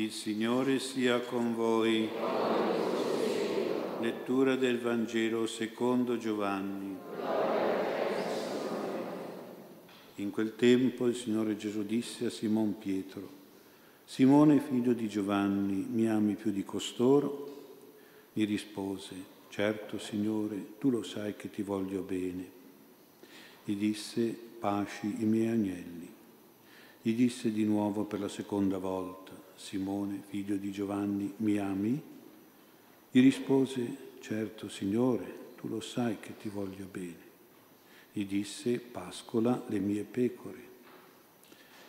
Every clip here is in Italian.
Il Signore sia con voi. Lettura del Vangelo secondo Giovanni. In quel tempo il Signore Gesù disse a Simon Pietro, Simone figlio di Giovanni, mi ami più di costoro? Mi rispose, certo Signore, tu lo sai che ti voglio bene. Gli disse, pasci i miei agnelli. Gli disse di nuovo per la seconda volta, Simone, figlio di Giovanni, mi ami? Gli rispose, certo Signore, tu lo sai che ti voglio bene. Gli disse, pascola le mie pecore.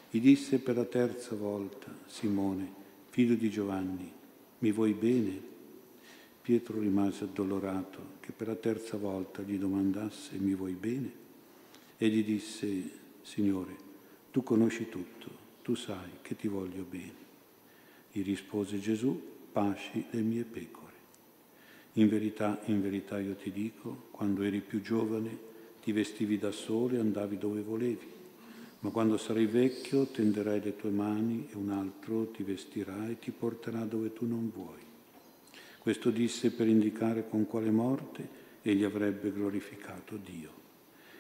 Gli disse per la terza volta, Simone, figlio di Giovanni, mi vuoi bene? Pietro rimase addolorato che per la terza volta gli domandasse, mi vuoi bene? E gli disse, Signore, tu conosci tutto, tu sai che ti voglio bene. Gli rispose Gesù, pasci le mie pecore. In verità, in verità io ti dico, quando eri più giovane ti vestivi da solo e andavi dove volevi, ma quando sarai vecchio tenderai le tue mani e un altro ti vestirà e ti porterà dove tu non vuoi. Questo disse per indicare con quale morte egli avrebbe glorificato Dio.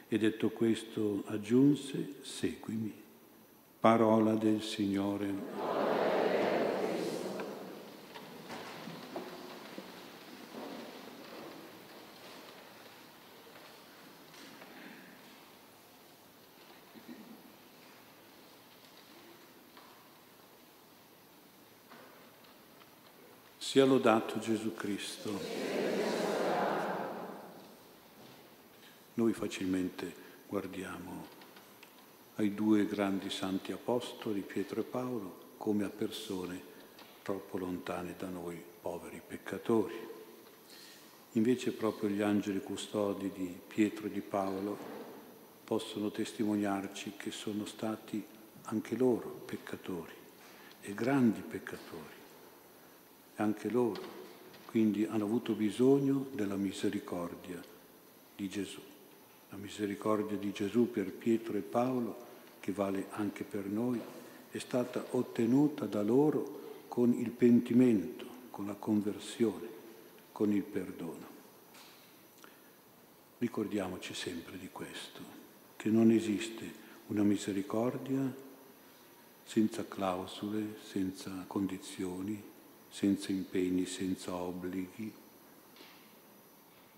E detto questo aggiunse, seguimi. Parola del Signore. Sia lodato Gesù Cristo. Noi facilmente guardiamo ai due grandi santi apostoli, Pietro e Paolo, come a persone troppo lontane da noi, poveri peccatori. Invece proprio gli angeli custodi di Pietro e di Paolo possono testimoniarci che sono stati anche loro peccatori e grandi peccatori anche loro, quindi hanno avuto bisogno della misericordia di Gesù. La misericordia di Gesù per Pietro e Paolo, che vale anche per noi, è stata ottenuta da loro con il pentimento, con la conversione, con il perdono. Ricordiamoci sempre di questo, che non esiste una misericordia senza clausole, senza condizioni, senza impegni, senza obblighi.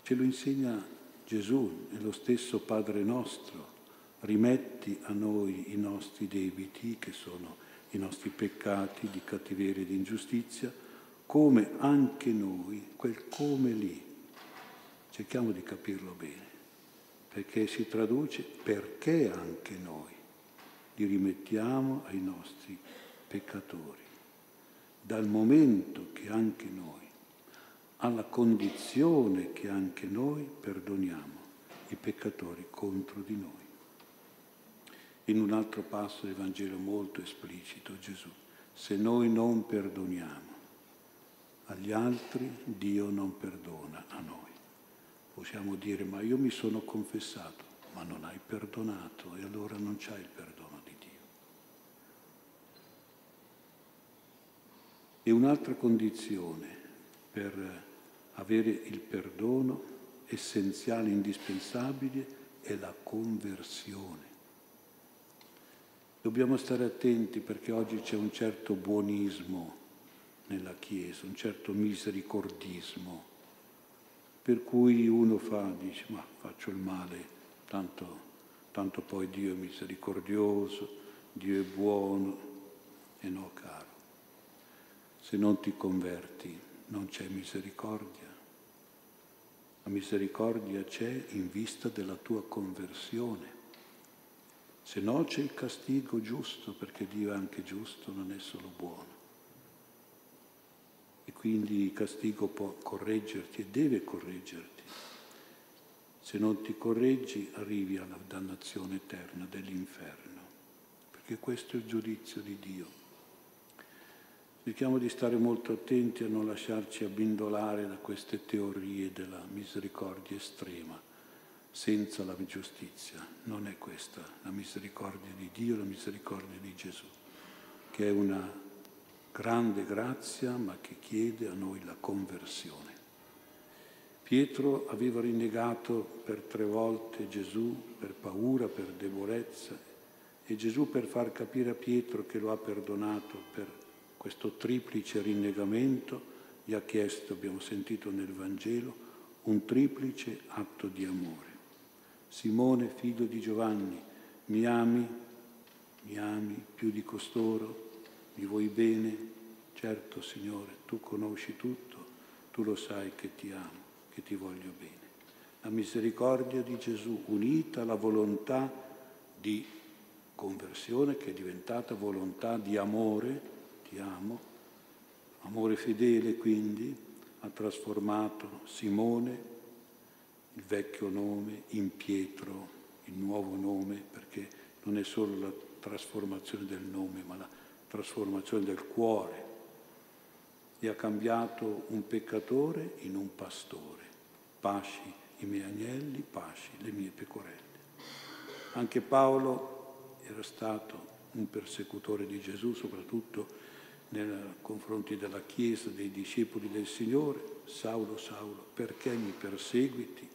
Ce lo insegna Gesù, è lo stesso Padre nostro. Rimetti a noi i nostri debiti, che sono i nostri peccati di cattiveria e di ingiustizia, come anche noi, quel come lì. Cerchiamo di capirlo bene, perché si traduce perché anche noi li rimettiamo ai nostri peccatori dal momento che anche noi, alla condizione che anche noi perdoniamo i peccatori contro di noi. In un altro passo del Vangelo molto esplicito Gesù, se noi non perdoniamo agli altri, Dio non perdona a noi. Possiamo dire, ma io mi sono confessato, ma non hai perdonato e allora non c'hai il perdono. E un'altra condizione per avere il perdono essenziale, indispensabile, è la conversione. Dobbiamo stare attenti perché oggi c'è un certo buonismo nella Chiesa, un certo misericordismo, per cui uno fa, dice, ma faccio il male, tanto, tanto poi Dio è misericordioso, Dio è buono, e no, caro. Se non ti converti non c'è misericordia. La misericordia c'è in vista della tua conversione. Se no c'è il castigo giusto, perché Dio è anche giusto, non è solo buono. E quindi il castigo può correggerti e deve correggerti. Se non ti correggi arrivi alla dannazione eterna dell'inferno, perché questo è il giudizio di Dio. Cerchiamo di stare molto attenti a non lasciarci abbindolare da queste teorie della misericordia estrema, senza la giustizia. Non è questa la misericordia di Dio, la misericordia di Gesù, che è una grande grazia, ma che chiede a noi la conversione. Pietro aveva rinnegato per tre volte Gesù per paura, per debolezza e Gesù per far capire a Pietro che lo ha perdonato per questo triplice rinnegamento gli ha chiesto, abbiamo sentito nel Vangelo, un triplice atto di amore. Simone, figlio di Giovanni, mi ami? Mi ami più di costoro? Mi vuoi bene? Certo, Signore, tu conosci tutto, tu lo sai che ti amo, che ti voglio bene. La misericordia di Gesù unita alla volontà di conversione che è diventata volontà di amore, ti amo, amore fedele quindi, ha trasformato Simone, il vecchio nome, in Pietro, il nuovo nome, perché non è solo la trasformazione del nome, ma la trasformazione del cuore. E ha cambiato un peccatore in un pastore. Pasci i miei agnelli, pasci le mie pecorelle. Anche Paolo era stato un persecutore di Gesù, soprattutto nei confronti della Chiesa, dei discepoli del Signore. Saulo, Saulo, perché mi perseguiti?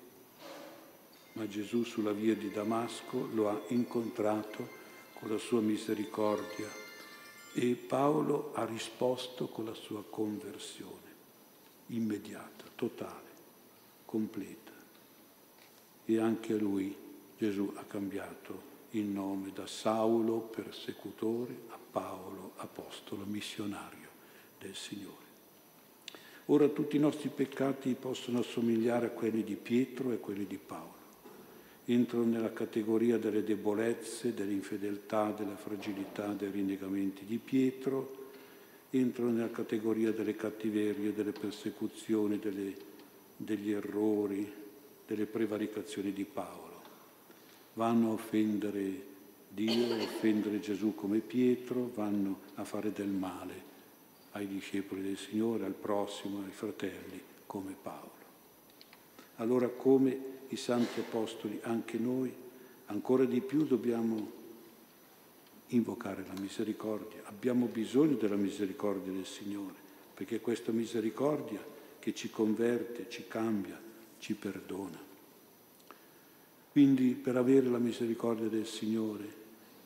Ma Gesù sulla via di Damasco lo ha incontrato con la sua misericordia e Paolo ha risposto con la sua conversione, immediata, totale, completa. E anche a lui Gesù ha cambiato il nome da Saulo, persecutore, a Paolo, apostolo, missionario del Signore. Ora tutti i nostri peccati possono assomigliare a quelli di Pietro e a quelli di Paolo. Entrano nella categoria delle debolezze, dell'infedeltà, della fragilità, dei rinnegamenti di Pietro, entrano nella categoria delle cattiverie, delle persecuzioni, delle, degli errori, delle prevaricazioni di Paolo vanno a offendere Dio, a offendere Gesù come Pietro, vanno a fare del male ai discepoli del Signore, al prossimo, ai fratelli come Paolo. Allora come i santi apostoli, anche noi, ancora di più dobbiamo invocare la misericordia. Abbiamo bisogno della misericordia del Signore, perché questa misericordia che ci converte, ci cambia, ci perdona. Quindi per avere la misericordia del Signore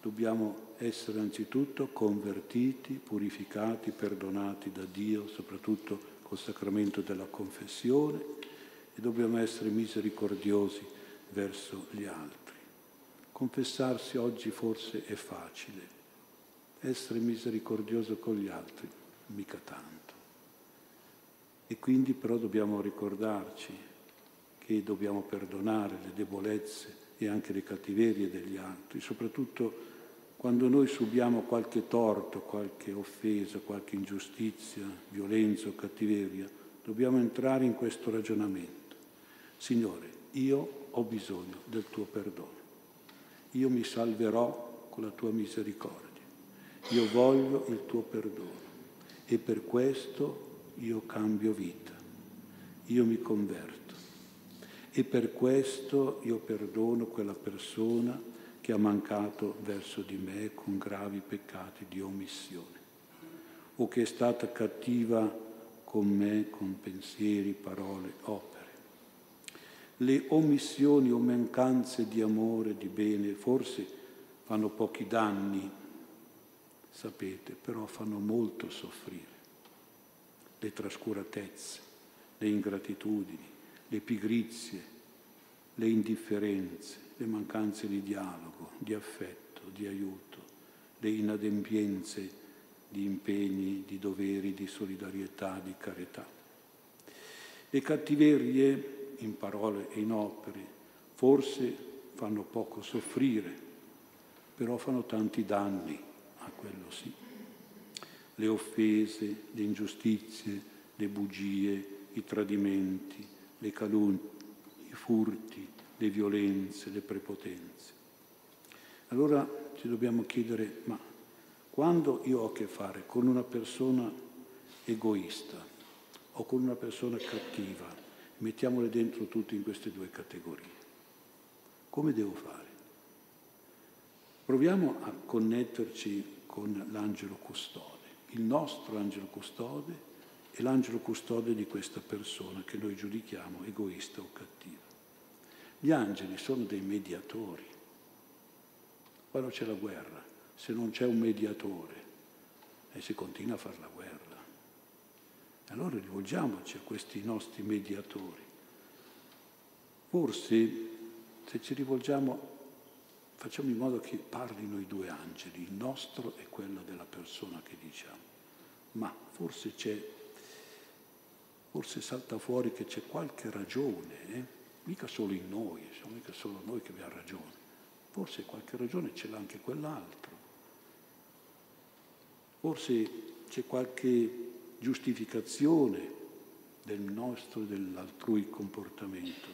dobbiamo essere anzitutto convertiti, purificati, perdonati da Dio, soprattutto col sacramento della confessione e dobbiamo essere misericordiosi verso gli altri. Confessarsi oggi forse è facile, essere misericordioso con gli altri mica tanto. E quindi però dobbiamo ricordarci che dobbiamo perdonare le debolezze e anche le cattiverie degli altri, soprattutto quando noi subiamo qualche torto, qualche offesa, qualche ingiustizia, violenza o cattiveria, dobbiamo entrare in questo ragionamento. Signore, io ho bisogno del tuo perdono, io mi salverò con la tua misericordia, io voglio il tuo perdono e per questo io cambio vita, io mi converto e per questo io perdono quella persona che ha mancato verso di me con gravi peccati di omissione o che è stata cattiva con me con pensieri, parole, opere. Le omissioni o mancanze di amore, di bene, forse fanno pochi danni, sapete, però fanno molto soffrire. Le trascuratezze, le ingratitudini, le pigrizie, le indifferenze, le mancanze di dialogo, di affetto, di aiuto, le inadempienze di impegni, di doveri, di solidarietà, di carità. Le cattiverie, in parole e in opere, forse fanno poco soffrire, però fanno tanti danni, a quello sì. Le offese, le ingiustizie, le bugie, i tradimenti, le calunnie, i furti, le violenze, le prepotenze. Allora ci dobbiamo chiedere, ma quando io ho a che fare con una persona egoista o con una persona cattiva, mettiamole dentro tutte in queste due categorie, come devo fare? Proviamo a connetterci con l'angelo custode, il nostro angelo custode e l'angelo custode di questa persona che noi giudichiamo egoista o cattiva. Gli angeli sono dei mediatori. Quando c'è la guerra, se non c'è un mediatore, e si continua a fare la guerra. Allora rivolgiamoci a questi nostri mediatori. Forse se ci rivolgiamo facciamo in modo che parlino i due angeli, il nostro e quello della persona che diciamo. Ma forse c'è, forse salta fuori che c'è qualche ragione, eh? mica solo in noi, siamo mica solo noi che abbiamo ragione, forse qualche ragione ce l'ha anche quell'altro. Forse c'è qualche giustificazione del nostro e dell'altrui comportamento.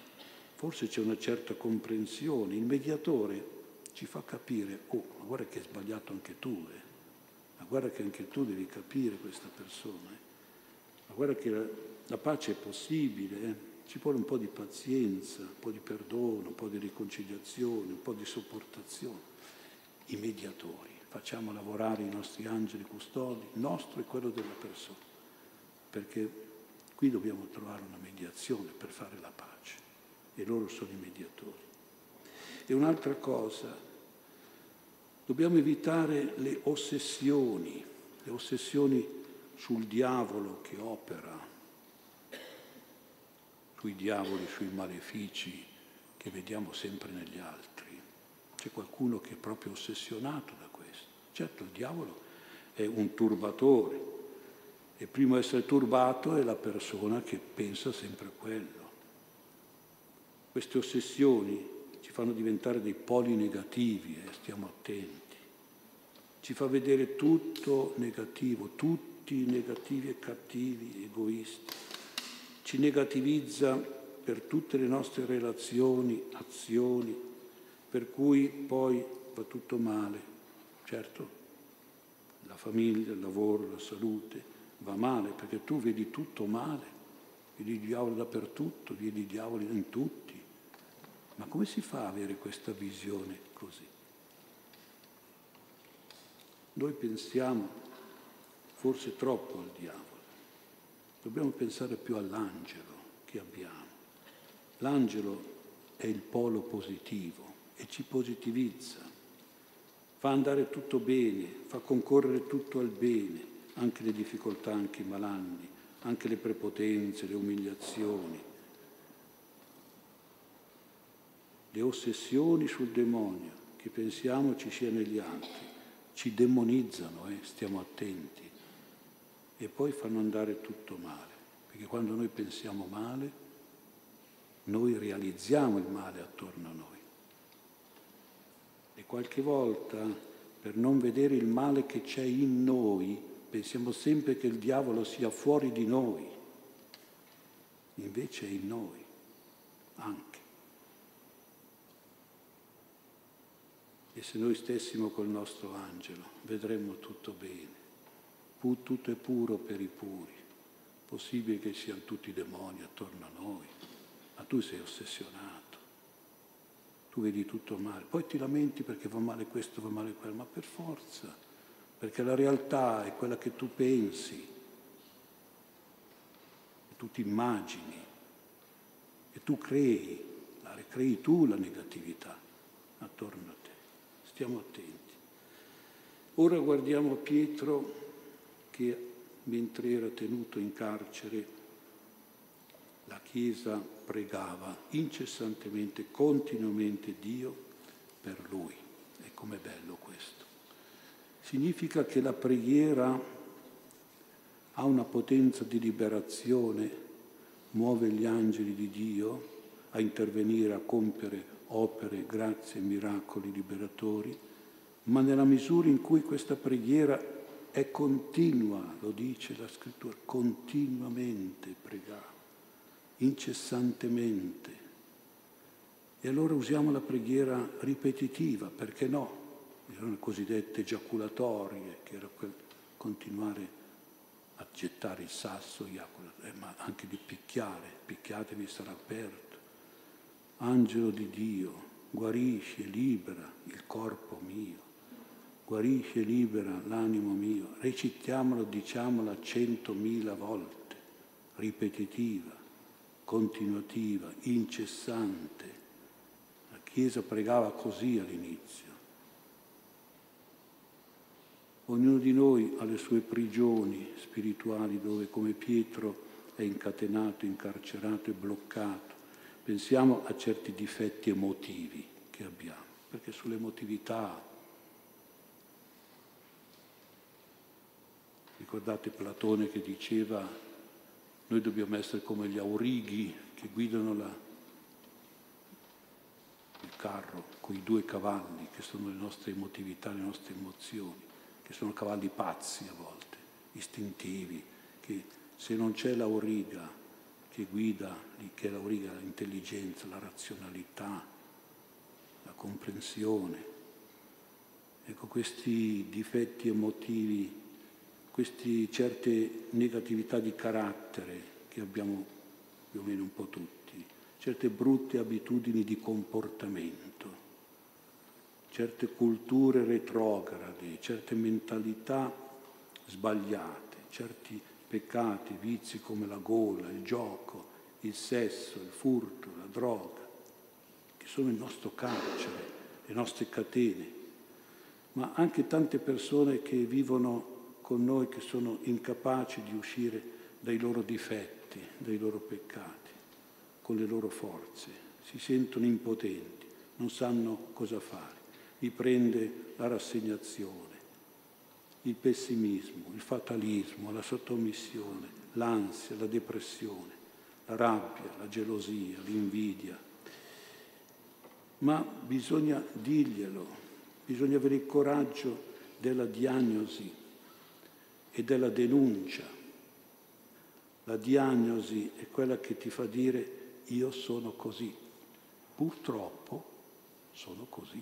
Forse c'è una certa comprensione. Il mediatore ci fa capire, oh, ma guarda che hai sbagliato anche tu, eh? ma guarda che anche tu devi capire questa persona, eh? Ma guarda che la, la pace è possibile, eh? ci vuole un po' di pazienza, un po' di perdono, un po' di riconciliazione, un po' di sopportazione. I mediatori, facciamo lavorare i nostri angeli custodi, il nostro e quello della persona, perché qui dobbiamo trovare una mediazione per fare la pace e loro sono i mediatori. E un'altra cosa, Dobbiamo evitare le ossessioni, le ossessioni sul diavolo che opera, sui diavoli, sui malefici che vediamo sempre negli altri. C'è qualcuno che è proprio ossessionato da questo. Certo, il diavolo è un turbatore e prima di essere turbato è la persona che pensa sempre a quello. Queste ossessioni ci fanno diventare dei poli negativi eh, stiamo attenti. Ci fa vedere tutto negativo, tutti negativi e cattivi, egoisti. Ci negativizza per tutte le nostre relazioni, azioni, per cui poi va tutto male. Certo, la famiglia, il lavoro, la salute va male perché tu vedi tutto male, vedi il diavolo dappertutto, vedi i diavoli in tutti ma come si fa ad avere questa visione così? Noi pensiamo forse troppo al diavolo, dobbiamo pensare più all'angelo che abbiamo. L'angelo è il polo positivo e ci positivizza, fa andare tutto bene, fa concorrere tutto al bene, anche le difficoltà, anche i malanni, anche le prepotenze, le umiliazioni, le ossessioni sul demonio che pensiamo ci sia negli altri, ci demonizzano, eh, stiamo attenti, e poi fanno andare tutto male, perché quando noi pensiamo male, noi realizziamo il male attorno a noi. E qualche volta, per non vedere il male che c'è in noi, pensiamo sempre che il diavolo sia fuori di noi, invece è in noi anche. E se noi stessimo col nostro angelo, vedremmo tutto bene. Tutto è puro per i puri. Possibile che siano tutti demoni attorno a noi, ma tu sei ossessionato. Tu vedi tutto male. Poi ti lamenti perché va male questo, va male quello, ma per forza, perché la realtà è quella che tu pensi, che tu ti immagini, e tu crei, la crei tu la negatività attorno a te stiamo attenti. Ora guardiamo Pietro che mentre era tenuto in carcere la Chiesa pregava incessantemente, continuamente Dio per lui. E com'è bello questo. Significa che la preghiera ha una potenza di liberazione, muove gli angeli di Dio a intervenire, a compiere opere, grazie, miracoli liberatori, ma nella misura in cui questa preghiera è continua, lo dice la scrittura, continuamente pregare, incessantemente. E allora usiamo la preghiera ripetitiva, perché no? Erano le cosiddette giaculatorie, che era quel continuare a gettare il sasso, eh, ma anche di picchiare, picchiatevi sarà aperto Angelo di Dio, guarisci e libera il corpo mio. Guarisce, libera l'animo mio. Recitiamolo, diciamolo centomila volte, ripetitiva, continuativa, incessante. La Chiesa pregava così all'inizio. Ognuno di noi ha le sue prigioni spirituali dove come Pietro è incatenato, incarcerato e bloccato. Pensiamo a certi difetti emotivi che abbiamo, perché sull'emotività Ricordate Platone che diceva noi dobbiamo essere come gli aurighi che guidano la, il carro con i due cavalli che sono le nostre emotività, le nostre emozioni, che sono cavalli pazzi a volte, istintivi, che se non c'è l'auriga che guida, che è l'auriga l'intelligenza, la razionalità, la comprensione, ecco questi difetti emotivi queste certe negatività di carattere che abbiamo più o meno un po' tutti, certe brutte abitudini di comportamento, certe culture retrograde, certe mentalità sbagliate, certi peccati, vizi come la gola, il gioco, il sesso, il furto, la droga, che sono il nostro carcere, le nostre catene, ma anche tante persone che vivono con noi che sono incapaci di uscire dai loro difetti, dai loro peccati, con le loro forze, si sentono impotenti, non sanno cosa fare, li prende la rassegnazione, il pessimismo, il fatalismo, la sottomissione, l'ansia, la depressione, la rabbia, la gelosia, l'invidia. Ma bisogna dirglielo, bisogna avere il coraggio della diagnosi e della denuncia. La diagnosi è quella che ti fa dire io sono così, purtroppo sono così.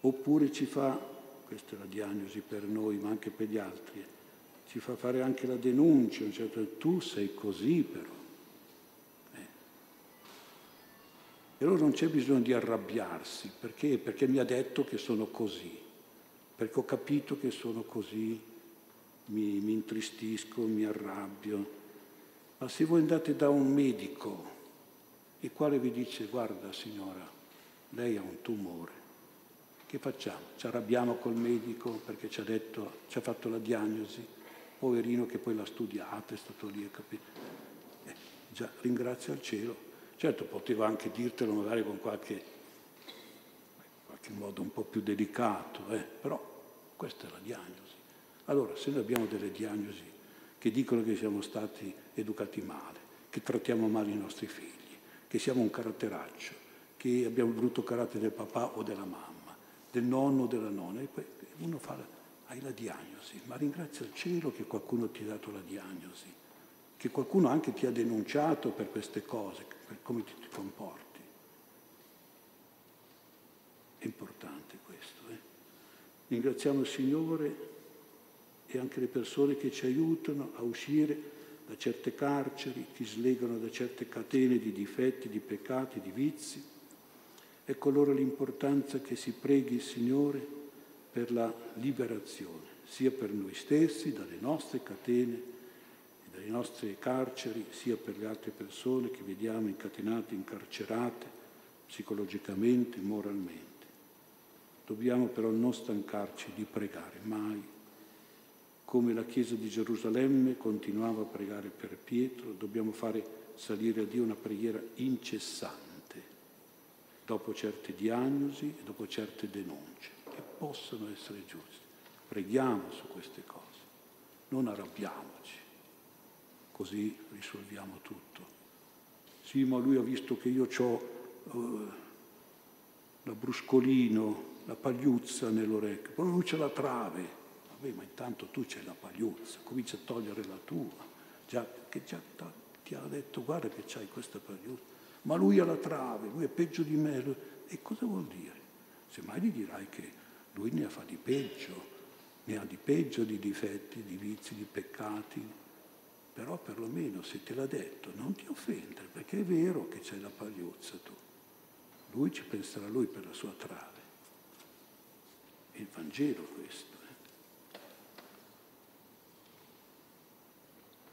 Oppure ci fa, questa è la diagnosi per noi, ma anche per gli altri, ci fa fare anche la denuncia, certo, tu sei così però. Eh. E allora non c'è bisogno di arrabbiarsi, perché? Perché mi ha detto che sono così perché ho capito che sono così, mi, mi intristisco, mi arrabbio. Ma se voi andate da un medico, il quale vi dice guarda signora, lei ha un tumore, che facciamo? Ci arrabbiamo col medico perché ci ha, detto, ci ha fatto la diagnosi, poverino che poi l'ha studiata, è stato lì a capire. Eh, già, ringrazia il cielo. Certo, potevo anche dirtelo magari con qualche in modo un po' più delicato, eh? però questa è la diagnosi. Allora, se noi abbiamo delle diagnosi che dicono che siamo stati educati male, che trattiamo male i nostri figli, che siamo un caratteraccio, che abbiamo il brutto carattere del papà o della mamma, del nonno o della nonna, e poi uno fa, hai la diagnosi, ma ringrazia il cielo che qualcuno ti ha dato la diagnosi, che qualcuno anche ti ha denunciato per queste cose, per come ti, ti comporti. È importante questo. Eh? Ringraziamo il Signore e anche le persone che ci aiutano a uscire da certe carceri, ti slegano da certe catene di difetti, di peccati, di vizi. Ecco allora l'importanza che si preghi il Signore per la liberazione, sia per noi stessi, dalle nostre catene dalle nostre carceri, sia per le altre persone che vediamo incatenate, incarcerate psicologicamente, moralmente. Dobbiamo però non stancarci di pregare mai. Come la Chiesa di Gerusalemme continuava a pregare per Pietro, dobbiamo fare salire a Dio una preghiera incessante, dopo certe diagnosi e dopo certe denunce, che possono essere giuste. Preghiamo su queste cose, non arrabbiamoci, così risolviamo tutto. Sì, ma lui ha visto che io ho uh, la bruscolino, la pagliuzza nell'orecchio, poi lui c'è la trave. Vabbè, ma intanto tu c'hai la pagliuzza, comincia a togliere la tua, già, che già ti ha detto guarda che c'hai questa pagliuzza. Ma lui ha la trave, lui è peggio di me. E cosa vuol dire? Semmai gli dirai che lui ne fa di peggio, ne ha di peggio di difetti, di vizi, di peccati, però perlomeno se te l'ha detto non ti offendere, perché è vero che c'hai la pagliuzza tu. Lui ci penserà lui per la sua trave. Il Vangelo questo. Eh.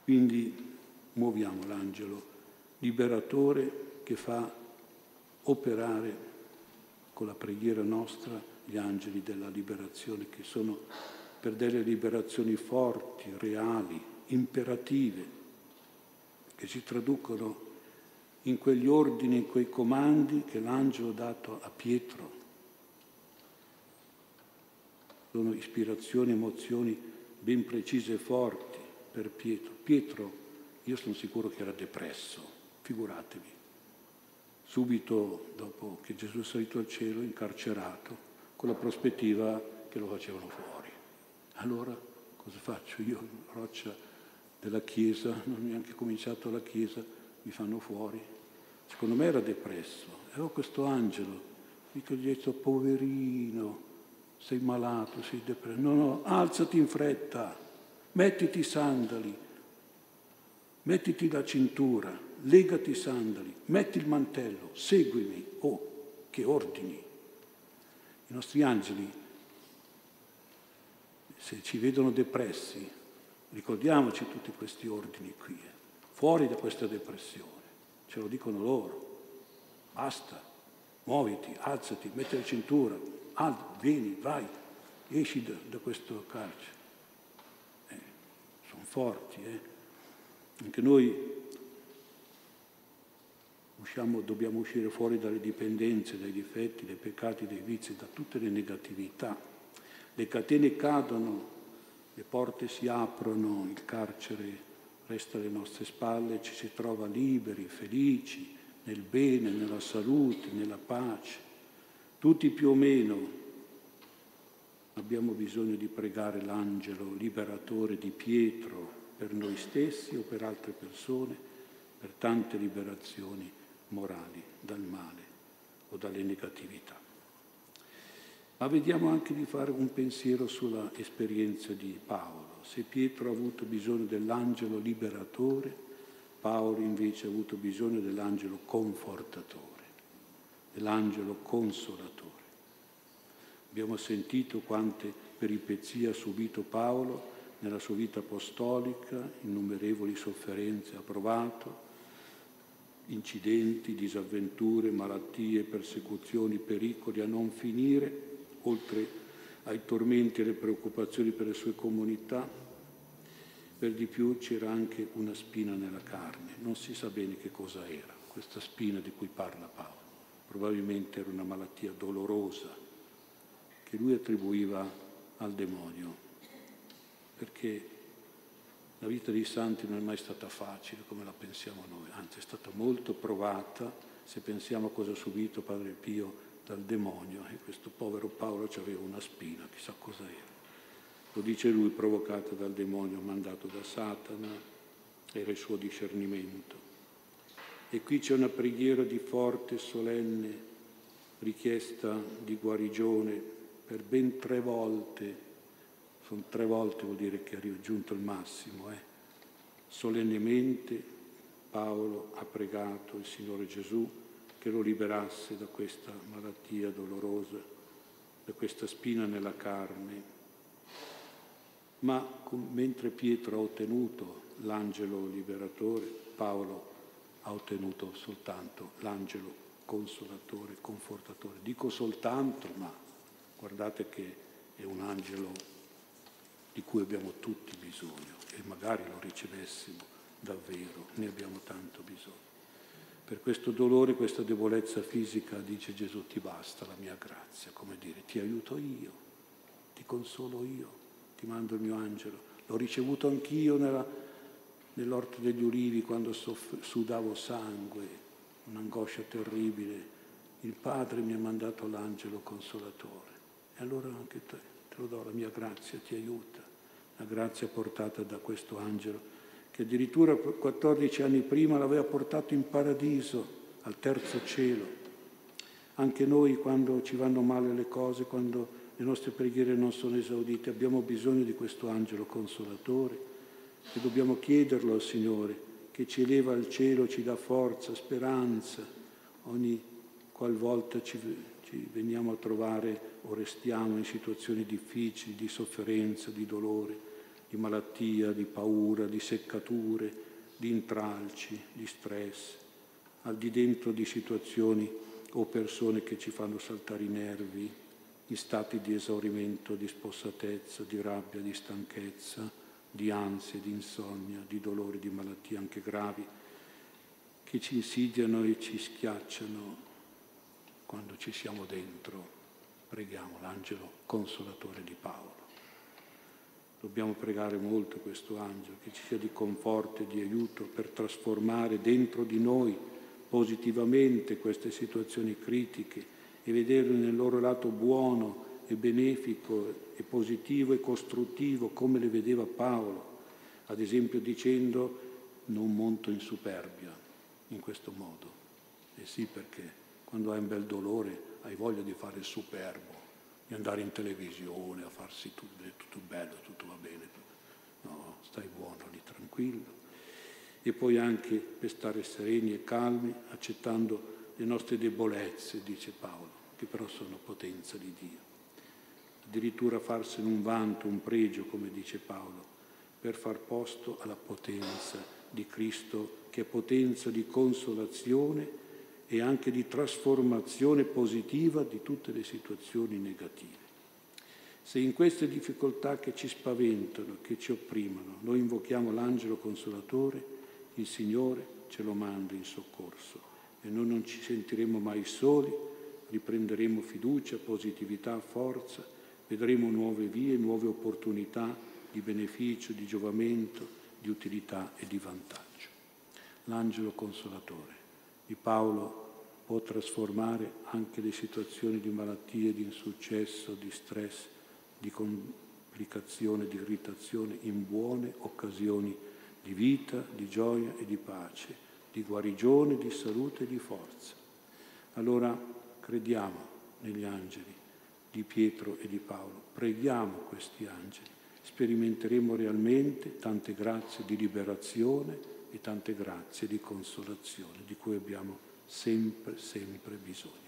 Quindi muoviamo l'angelo liberatore che fa operare con la preghiera nostra gli angeli della liberazione, che sono per delle liberazioni forti, reali, imperative, che si traducono in quegli ordini, in quei comandi che l'angelo ha dato a Pietro. Sono ispirazioni, emozioni ben precise e forti per Pietro. Pietro, io sono sicuro che era depresso, figuratevi. Subito dopo che Gesù è salito al cielo, incarcerato, con la prospettiva che lo facevano fuori. Allora cosa faccio io, roccia della Chiesa, non ho neanche cominciato la Chiesa, mi fanno fuori. Secondo me era depresso. E ho questo angelo, ho detto, poverino, sei malato, sei depresso. No, no, alzati in fretta, mettiti i sandali, mettiti la cintura, legati i sandali, metti il mantello, seguimi. Oh, che ordini! I nostri angeli, se ci vedono depressi, ricordiamoci tutti questi ordini qui, eh, fuori da questa depressione, ce lo dicono loro, basta, muoviti, alzati, metti la cintura, alzi, vieni, vai, esci da, da questo carcere. Eh, sono forti, eh? Anche noi usciamo, dobbiamo uscire fuori dalle dipendenze, dai difetti, dai peccati, dai vizi, da tutte le negatività. Le catene cadono, le porte si aprono, il carcere resta alle nostre spalle, ci si trova liberi, felici, nel bene, nella salute, nella pace. Tutti più o meno abbiamo bisogno di pregare l'angelo liberatore di Pietro per noi stessi o per altre persone, per tante liberazioni morali dal male o dalle negatività. Ma vediamo anche di fare un pensiero sulla esperienza di Paolo. Se Pietro ha avuto bisogno dell'angelo liberatore, Paolo invece ha avuto bisogno dell'angelo confortatore, dell'angelo consolatore. Abbiamo sentito quante peripezie ha subito Paolo nella sua vita apostolica, innumerevoli sofferenze ha provato, incidenti, disavventure, malattie, persecuzioni, pericoli a non finire, oltre ai tormenti e alle preoccupazioni per le sue comunità. Per di più c'era anche una spina nella carne, non si sa bene che cosa era questa spina di cui parla Paolo. Probabilmente era una malattia dolorosa che lui attribuiva al demonio, perché la vita dei santi non è mai stata facile come la pensiamo noi, anzi è stata molto provata se pensiamo a cosa ha subito Padre Pio dal demonio e questo povero Paolo aveva una spina, chissà cosa era. Lo dice lui, provocata dal demonio, mandato da Satana, era il suo discernimento. E qui c'è una preghiera di forte, solenne richiesta di guarigione per ben tre volte sono tre volte vuol dire che ha raggiunto il massimo. Eh. Solennemente Paolo ha pregato il Signore Gesù che lo liberasse da questa malattia dolorosa, da questa spina nella carne. Ma mentre Pietro ha ottenuto l'angelo liberatore, Paolo ha ottenuto soltanto l'angelo consolatore, confortatore. Dico soltanto, ma guardate che è un angelo di cui abbiamo tutti bisogno e magari lo ricevessimo davvero, ne abbiamo tanto bisogno. Per questo dolore, questa debolezza fisica, dice Gesù, ti basta la mia grazia, come dire, ti aiuto io, ti consolo io, ti mando il mio angelo. L'ho ricevuto anch'io nella, nell'orto degli ulivi quando sudavo sangue, un'angoscia terribile. Il Padre mi ha mandato l'angelo consolatore. E allora anche te te lo do, la mia grazia ti aiuta, la grazia portata da questo angelo, che addirittura 14 anni prima l'aveva portato in paradiso, al terzo cielo. Anche noi quando ci vanno male le cose, quando le nostre preghiere non sono esaudite, abbiamo bisogno di questo angelo consolatore e dobbiamo chiederlo al Signore che ci eleva al cielo, ci dà forza, speranza, ogni qualvolta ci, ci veniamo a trovare o restiamo in situazioni difficili, di sofferenza, di dolore, di malattia, di paura, di seccature, di intralci, di stress, al di dentro di situazioni o persone che ci fanno saltare i nervi, in stati di esaurimento, di spossatezza, di rabbia, di stanchezza, di ansia, di insonnia, di dolori, di malattie anche gravi, che ci insidiano e ci schiacciano quando ci siamo dentro. Preghiamo l'angelo consolatore di Paolo. Dobbiamo pregare molto questo angelo, che ci sia di conforto e di aiuto per trasformare dentro di noi positivamente queste situazioni critiche e vederle nel loro lato buono e benefico e positivo e costruttivo come le vedeva Paolo, ad esempio dicendo non monto in superbia in questo modo. E sì perché quando hai un bel dolore hai voglia di fare il superbo, di andare in televisione a farsi tutto, tutto bello, tutto va bene. No, stai buono lì, tranquillo. E poi anche per stare sereni e calmi, accettando le nostre debolezze, dice Paolo, che però sono potenza di Dio addirittura farsene un vanto, un pregio, come dice Paolo, per far posto alla potenza di Cristo, che è potenza di consolazione e anche di trasformazione positiva di tutte le situazioni negative. Se in queste difficoltà che ci spaventano, che ci opprimono, noi invochiamo l'angelo consolatore, il Signore ce lo manda in soccorso e noi non ci sentiremo mai soli, riprenderemo fiducia, positività, forza vedremo nuove vie, nuove opportunità di beneficio, di giovamento, di utilità e di vantaggio. L'angelo consolatore di Paolo può trasformare anche le situazioni di malattie, di insuccesso, di stress, di complicazione, di irritazione in buone occasioni di vita, di gioia e di pace, di guarigione, di salute e di forza. Allora crediamo negli angeli di Pietro e di Paolo. Preghiamo questi angeli, sperimenteremo realmente tante grazie di liberazione e tante grazie di consolazione di cui abbiamo sempre, sempre bisogno.